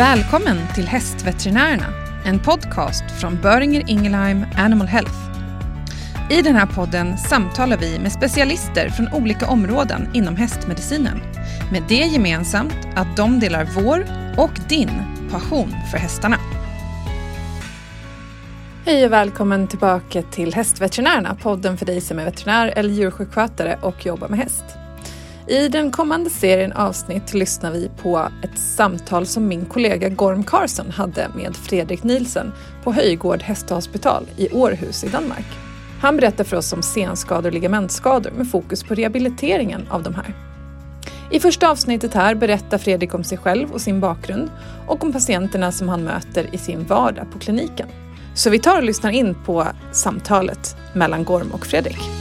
Välkommen till Hästveterinärerna, en podcast från Böringer Ingelheim Animal Health. I den här podden samtalar vi med specialister från olika områden inom hästmedicinen. Med det gemensamt att de delar vår och din passion för hästarna. Hej och välkommen tillbaka till Hästveterinärerna, podden för dig som är veterinär eller djursjukskötare och jobbar med häst. I den kommande serien avsnitt lyssnar vi på ett samtal som min kollega Gorm Carson hade med Fredrik Nielsen på Höjgård hästhospital i Århus i Danmark. Han berättar för oss om senskador och ligamentskador med fokus på rehabiliteringen av de här. I första avsnittet här berättar Fredrik om sig själv och sin bakgrund och om patienterna som han möter i sin vardag på kliniken. Så vi tar och lyssnar in på samtalet mellan Gorm och Fredrik.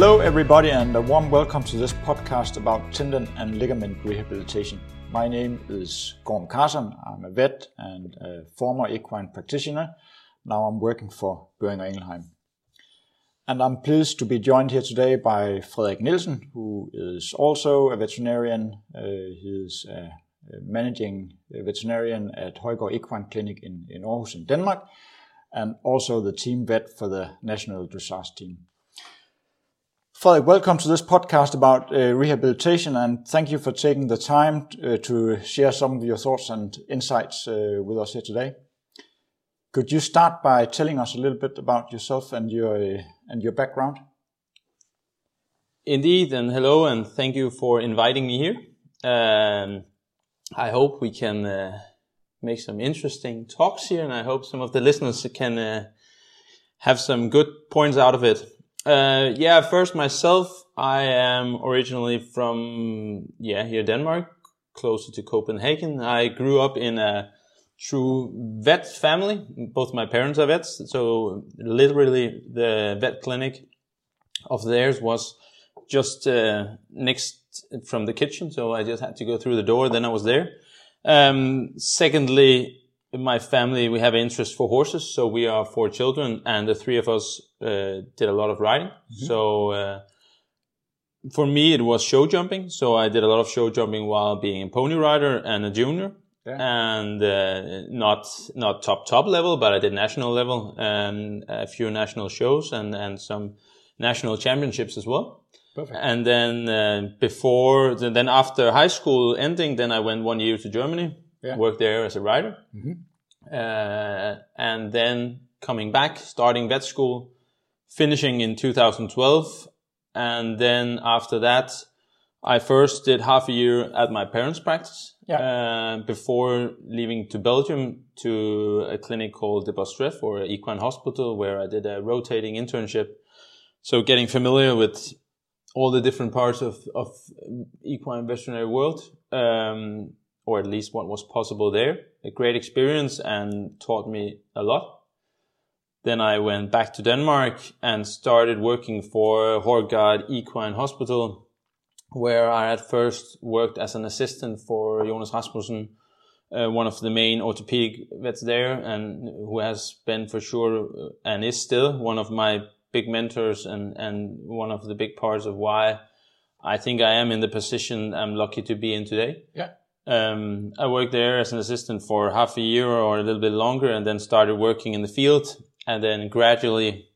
Hello, everybody, and a warm welcome to this podcast about tendon and ligament rehabilitation. My name is Gorm Carson. I'm a vet and a former equine practitioner. Now I'm working for Boehringer Ingelheim. And I'm pleased to be joined here today by Frederik Nielsen, who is also a veterinarian. Uh, he is a managing veterinarian at Højgaard Equine Clinic in, in Aarhus in Denmark, and also the team vet for the national dressage team. Frederik, welcome to this podcast about uh, rehabilitation, and thank you for taking the time uh, to share some of your thoughts and insights uh, with us here today. Could you start by telling us a little bit about yourself and your uh, and your background? Indeed, and hello, and thank you for inviting me here. Um, I hope we can uh, make some interesting talks here, and I hope some of the listeners can uh, have some good points out of it. Uh, yeah, first myself, I am originally from, yeah, here Denmark, closer to Copenhagen. I grew up in a true vet family. Both my parents are vets. So literally the vet clinic of theirs was just uh, next from the kitchen. So I just had to go through the door. Then I was there. Um, secondly, in my family, we have interest for horses. So we are four children and the three of us, uh, did a lot of riding. Mm-hmm. So, uh, for me, it was show jumping. So I did a lot of show jumping while being a pony rider and a junior. Yeah. And uh, not not top top level, but I did national level and a few national shows and and some national championships as well. Perfect. And then uh, before, then after high school ending, then I went one year to Germany yeah. worked there as a writer. Mm-hmm. Uh, and then coming back, starting vet school, finishing in 2012. And then after that, I first did half a year at my parents' practice yeah. uh, before leaving to Belgium to a clinic called De Bosdreef or Equine Hospital where I did a rotating internship. So getting familiar with all the different parts of, of equine veterinary world. Um, or at least what was possible there. A great experience and taught me a lot. Then I went back to Denmark and started working for Højgaard Equine Hospital, where I at first worked as an assistant for Jonas Rasmussen, uh, one of the main orthopedic vets there, and who has been for sure uh, and is still one of my big mentors and, and one of the big parts of why I think I am in the position I'm lucky to be in today. Yeah. Um, I worked there as an assistant for half a year or a little bit longer and then started working in the field. And then gradually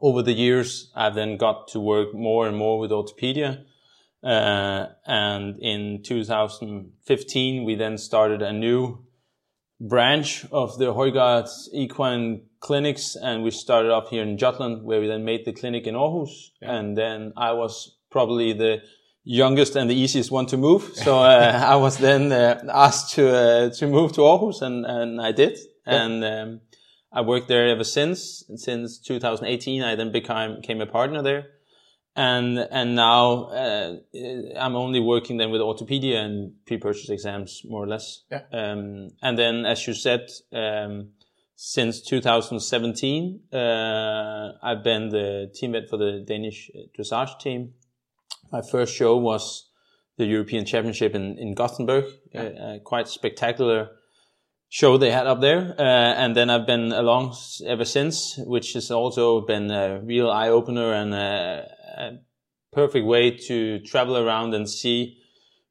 over the years, I've then got to work more and more with orthopedia. Uh, and in 2015, we then started a new branch of the Højgaard Equine Clinics. And we started up here in Jutland, where we then made the clinic in Aarhus. Yeah. And then I was probably the youngest and the easiest one to move. So uh, I was then uh, asked to uh, to move to Aarhus, and and I did, yeah. and um, I worked there ever since. Since 2018, I then became became a partner there, and and now uh, I'm only working then with orthopedia and pre-purchase exams more or less. Yeah. Um, and then, as you said. Um, since 2017, uh, I've been the team vet for the Danish dressage team my first show was the European Championship in, in Gothenburg. Yeah. quite spectacular show they had up there. Uh, and then I've been along ever since, which has also been a real eye opener and a, a, perfect way to travel around and see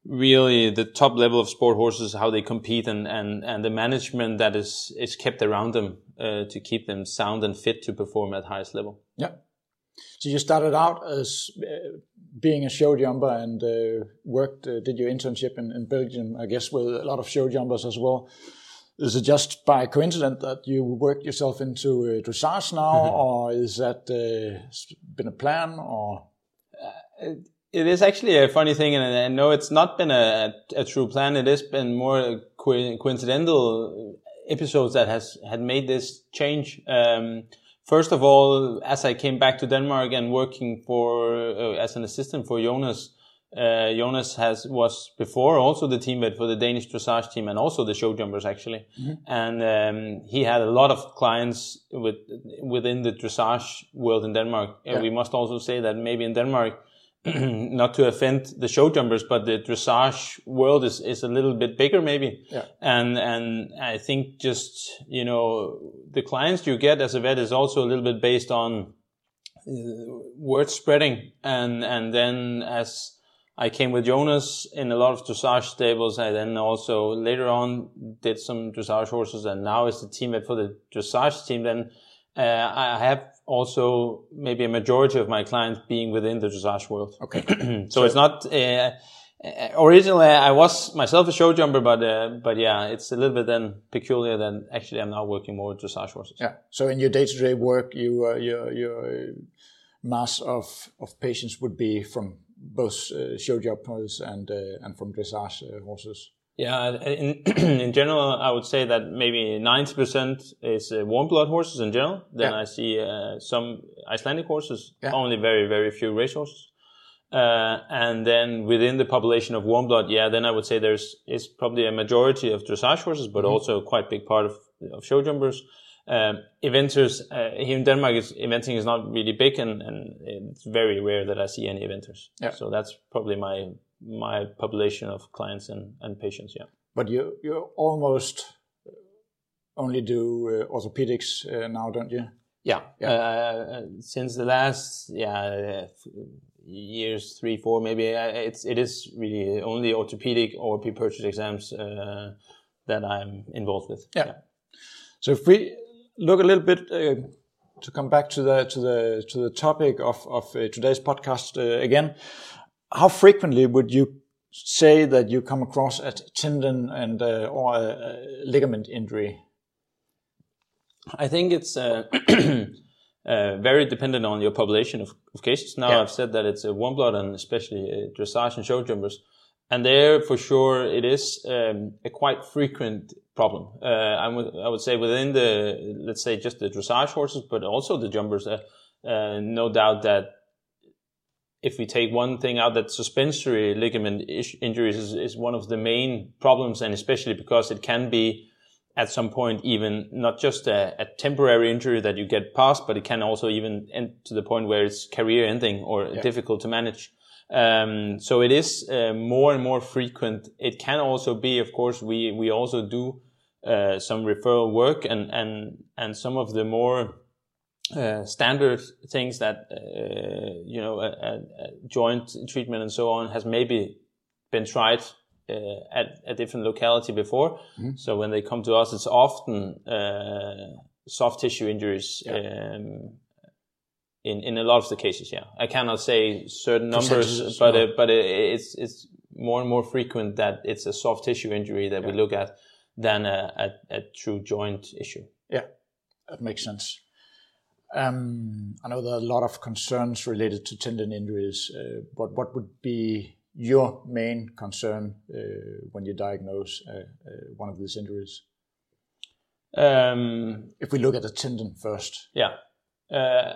really the top level of sport horses, how they compete and, and, and the management that is, is kept around them, uh, to keep them sound and fit to perform at highest level. Yeah. So you started out as uh, being a show jumper and uh, worked, uh, did your internship in, in Belgium, I guess, with a lot of show jumpers as well. Is it just by coincidence that you worked yourself into uh, dressage now, mm-hmm. or is that uh, been a plan? Or uh, it is actually a funny thing, and I know it's not been a, a true plan. It has been more co- coincidental episodes that has had made this change. Um, first of all, as I came back to Denmark and working for uh, as an assistant for Jonas, uh, Jonas has was before also the team vet for the Danish dressage team and also the show jumpers actually, mm-hmm. and um, he had a lot of clients with within the dressage world in Denmark. Yeah. And we must also say that maybe in Denmark, not to offend the show jumpers, but the dressage world is, is a little bit bigger maybe. Yeah. And and I think just you know the clients you get as a vet is also a little bit based on uh, word spreading and and then as I came with Jonas in a lot of dressage stables. I then also later on did some dressage horses, and now is the team for the dressage team. Then uh, I have also maybe a majority of my clients being within the dressage world. Okay, so, so, it's not. Uh, uh, originally, I was myself a show jumper, but uh, but yeah, it's a little bit then peculiar. Then actually, I'm now working more with dressage horses. Yeah. So in your day-to-day work, you uh, your your mass of of patients would be from both uh, show jumpers and uh, and from dressage uh, horses. Yeah, in, in general, I would say that maybe 90% is uh, warm blood horses in general. Then yeah. I see uh, some Icelandic horses, yeah. only very, very few race horses. Uh, and then within the population of warm blood, yeah, then I would say there's is probably a majority of dressage horses, but mm-hmm. also a quite big part of, of show jumpers. Um, eventers uh, here in Denmark, is, eventing is not really big, and, and it's very rare that I see any eventers. Yeah. So that's probably my my population of clients and, and patients. Yeah. But you you almost only do uh, orthopedics uh, now, don't you? Yeah. yeah. Uh, since the last yeah years, three, four, maybe uh, it's it is really only orthopedic or pre-purchase exams uh, that I'm involved with. Yeah. yeah. So if we look a little bit uh, to come back to the to the to the topic of of uh, today's podcast uh, again. How frequently would you say that you come across a tendon and uh, or a, a, ligament injury? I think it's uh, uh, very dependent on your population of, of cases. Now yeah. I've said that it's a warm blood and especially dressage and show jumpers. And there, for sure, it is um, a quite frequent problem. Uh, I would I would say within the let's say just the dressage horses, but also the jumpers. Uh, uh, no doubt that if we take one thing out, that suspensory ligament injuries is, is one of the main problems, and especially because it can be at some point even not just a, a, temporary injury that you get past, but it can also even end to the point where it's career ending or yeah. difficult to manage. Um, so it is uh, more and more frequent. It can also be, of course, we we also do uh, some referral work and and and some of the more uh, standard things that uh, you know a, a, joint treatment and so on has maybe been tried uh, at a different locality before. Mm-hmm. So when they come to us, it's often uh, soft tissue injuries. Yeah. Um, in in a lot of the cases. Yeah, I cannot say certain numbers, but uh, but it, it's it's more and more frequent that it's a soft tissue injury that yeah. we look at than a, a, a, true joint issue. Yeah, that makes sense. Um, I know there are a lot of concerns related to tendon injuries, uh, but what would be your main concern uh, when you diagnose uh, uh one of these injuries? Um, if we look at the tendon first. Yeah uh,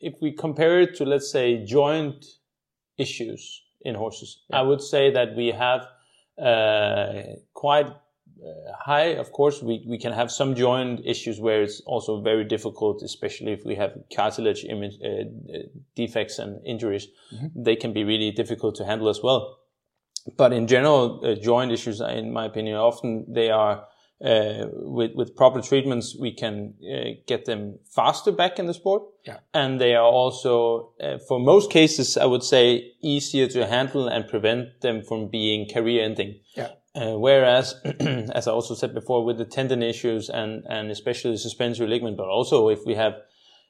if we compare it to, let's say, joint issues in horses, yeah. I would say that we have uh, quite high. Of course, we, we can have some joint issues where it's also very difficult, especially if we have cartilage image, uh, defects and injuries. Mm-hmm. They can be really difficult to handle as well. but in general, uh, joint issues, in my opinion, often they are uh, with with proper treatments, we can uh, get them faster back in the sport. Yeah. And they are also, uh, for most cases, I would say, easier to handle and prevent them from being career ending. Yeah. Uh, whereas, as I also said before, with the tendon issues and and especially the suspensory ligament, but also if we have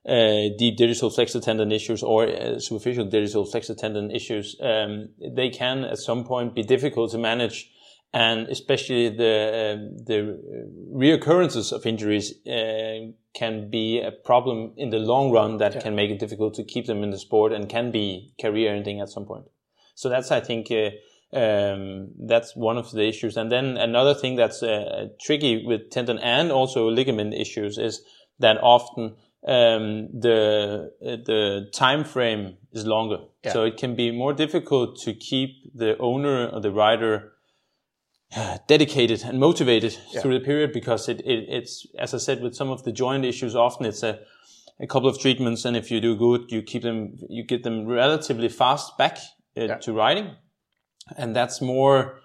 uh, deep digital flexor tendon issues or uh, superficial digital flexor tendon issues, um, they can at some point be difficult to manage and especially the uh, the reoccurrences of injuries uh, can be a problem in the long run that yeah. can make it difficult to keep them in the sport and can be career ending at some point. So that's I think uh, um, that's one of the issues. And then another thing that's uh, tricky with tendon and also ligament issues is that often um, the the time frame is longer, yeah. so it can be more difficult to keep the owner or the rider dedicated and motivated yeah. through the period because it, it, it's, as I said, with some of the joint issues, often it's a, a couple of treatments. And if you do good, you keep them, you get them relatively fast back uh, yeah. to riding. And that's more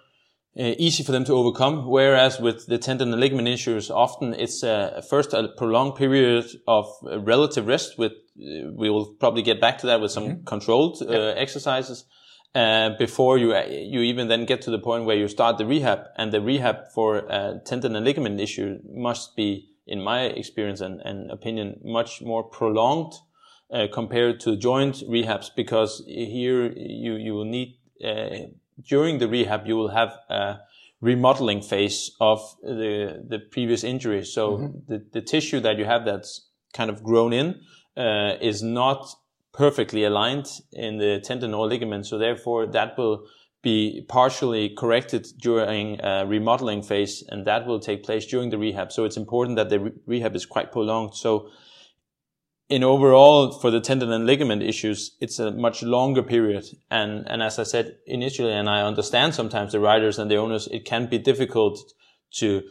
uh, easy for them to overcome. Whereas with the tendon and ligament issues, often it's a, first a prolonged period of relative rest with, uh, we will probably get back to that with some mm-hmm. controlled uh, yeah. exercises uh, before you you even then get to the point where you start the rehab. And the rehab for uh, tendon and ligament issue must be, in my experience and, and opinion, much more prolonged uh, compared to joint rehabs because here you you will need uh, during the rehab you will have a remodeling phase of the the previous injury. So mm-hmm. the the tissue that you have that's kind of grown in uh, is not perfectly aligned in the tendon or ligament. So therefore that will be partially corrected during a remodeling phase and that will take place during the rehab. So it's important that the re- rehab is quite prolonged. So in overall for the tendon and ligament issues, it's a much longer period. And, and as I said initially, and I understand sometimes the riders and the owners, it can be difficult to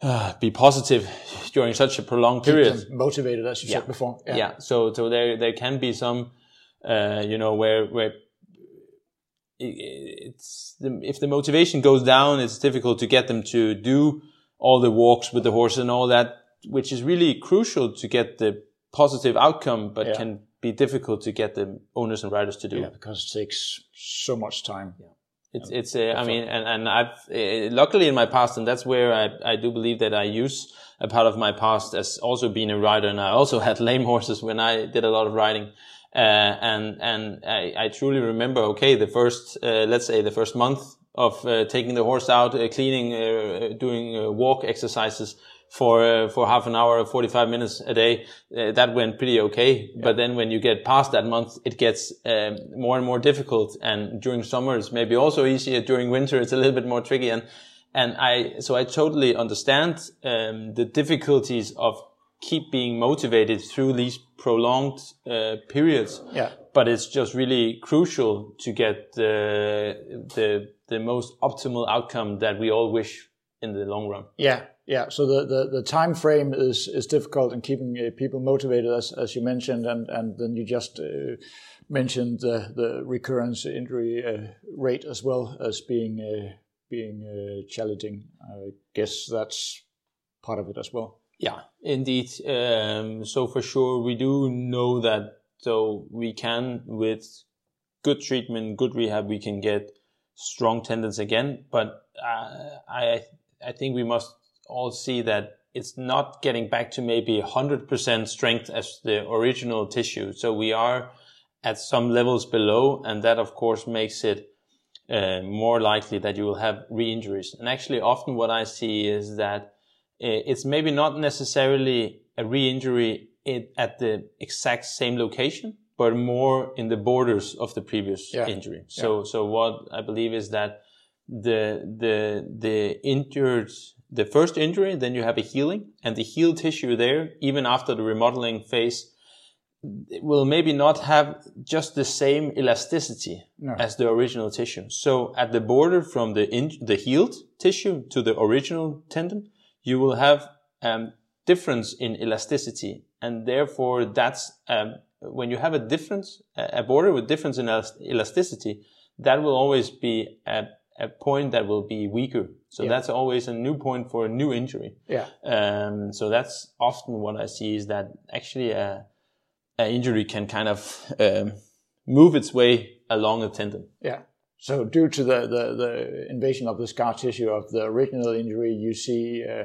uh, be positive during such a prolonged period. motivated, as you yeah. said before. Yeah. yeah. So, so there, there can be some, uh, you know, where, where it's, if the motivation goes down, it's difficult to get them to do all the walks with the horse and all that, which is really crucial to get the positive outcome, but yeah. can be difficult to get the owners and riders to do. Yeah, because it takes so much time. Yeah. It's, it's, uh, I mean, and, and I've, uh, luckily in my past, and that's where I, I do believe that I use a part of my past as also being a rider. And I also had lame horses when I did a lot of riding. Uh, and, and I, I truly remember, okay, the first, uh, let's say the first month of uh, taking the horse out, uh, cleaning, doing walk exercises for uh, for half an hour, 45 minutes a day. Uh, that went pretty okay. Yeah. But then when you get past that month, it gets um, more and more difficult. And during summer, it's maybe also easier. During winter, it's a little bit more tricky. And and I so I totally understand um, the difficulties of keep being motivated through these prolonged uh, periods. Yeah. But it's just really crucial to get the the the most optimal outcome that we all wish in the long run. Yeah, yeah. So the, the, the time frame is is difficult in keeping uh, people motivated, as as you mentioned, and and then you just uh, mentioned the the recurrence injury uh, rate as well as being uh, being uh, challenging. I guess that's part of it as well. Yeah, indeed. Um, so for sure, we do know that. So we can with good treatment, good rehab, we can get strong tendons again. But uh, I I think we must all see that it's not getting back to maybe 100% strength as the original tissue. So we are at some levels below, and that of course makes it uh, more likely that you will have re-injuries. And actually, often what I see is that uh, it's maybe not necessarily a re-injury at the exact same location, but more in the borders of the previous yeah. injury. So, yeah. so what I believe is that the the the injured the first injury, then you have a healing, and the healed tissue there, even after the remodeling phase, will maybe not have just the same elasticity no. as the original tissue. So at the border from the in, the healed tissue to the original tendon, you will have um, difference in elasticity, and therefore that's um, when you have a difference, a border with difference in elasticity, that will always be at a point that will be weaker. So Yeah. that's always a new point for a new injury. Yeah. Um, so that's often what I see is that actually a, a injury can kind of um, move its way along a tendon. Yeah. So due to the, the, the invasion of the scar tissue of the original injury, you see uh,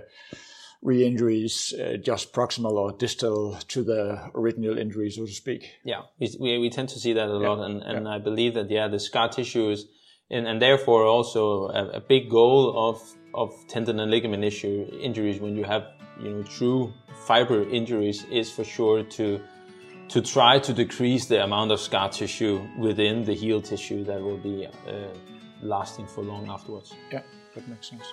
re-injuries uh, just proximal or distal to the original injury, so to speak. Yeah, we, we, we tend to see that a lot, and, and I believe that yeah, the scar tissue is, and, and therefore also a, a big goal of of tendon and ligament issue injuries when you have you know true fiber injuries is for sure to to try to decrease the amount of scar tissue within the heal tissue that will be uh, lasting for long afterwards. Yeah, that makes sense.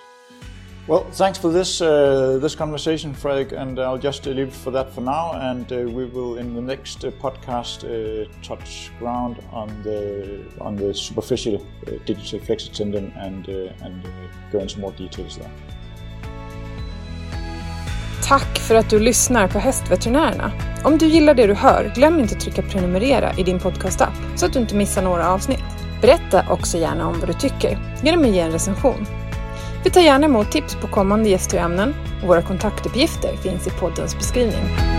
Well, thanks for this uh, this conversation, Fredrik, and I'll just uh, leave it for that for now. And uh, we will, in the next uh, podcast, uh, touch ground on the on the superficial uh, digital flexor tendon and uh, and uh, go into more details there. Tack för att du lyssnar på Hästveterinärerna. Om du gillar det du hör, glöm inte att trycka prenumerera i din podcastapp så att du inte missar några avsnitt. Berätta också gärna om vad du tycker genom att ge en recension. Vi tar gärna emot tips på kommande gäster och ämnen och våra kontaktuppgifter finns i poddens beskrivning.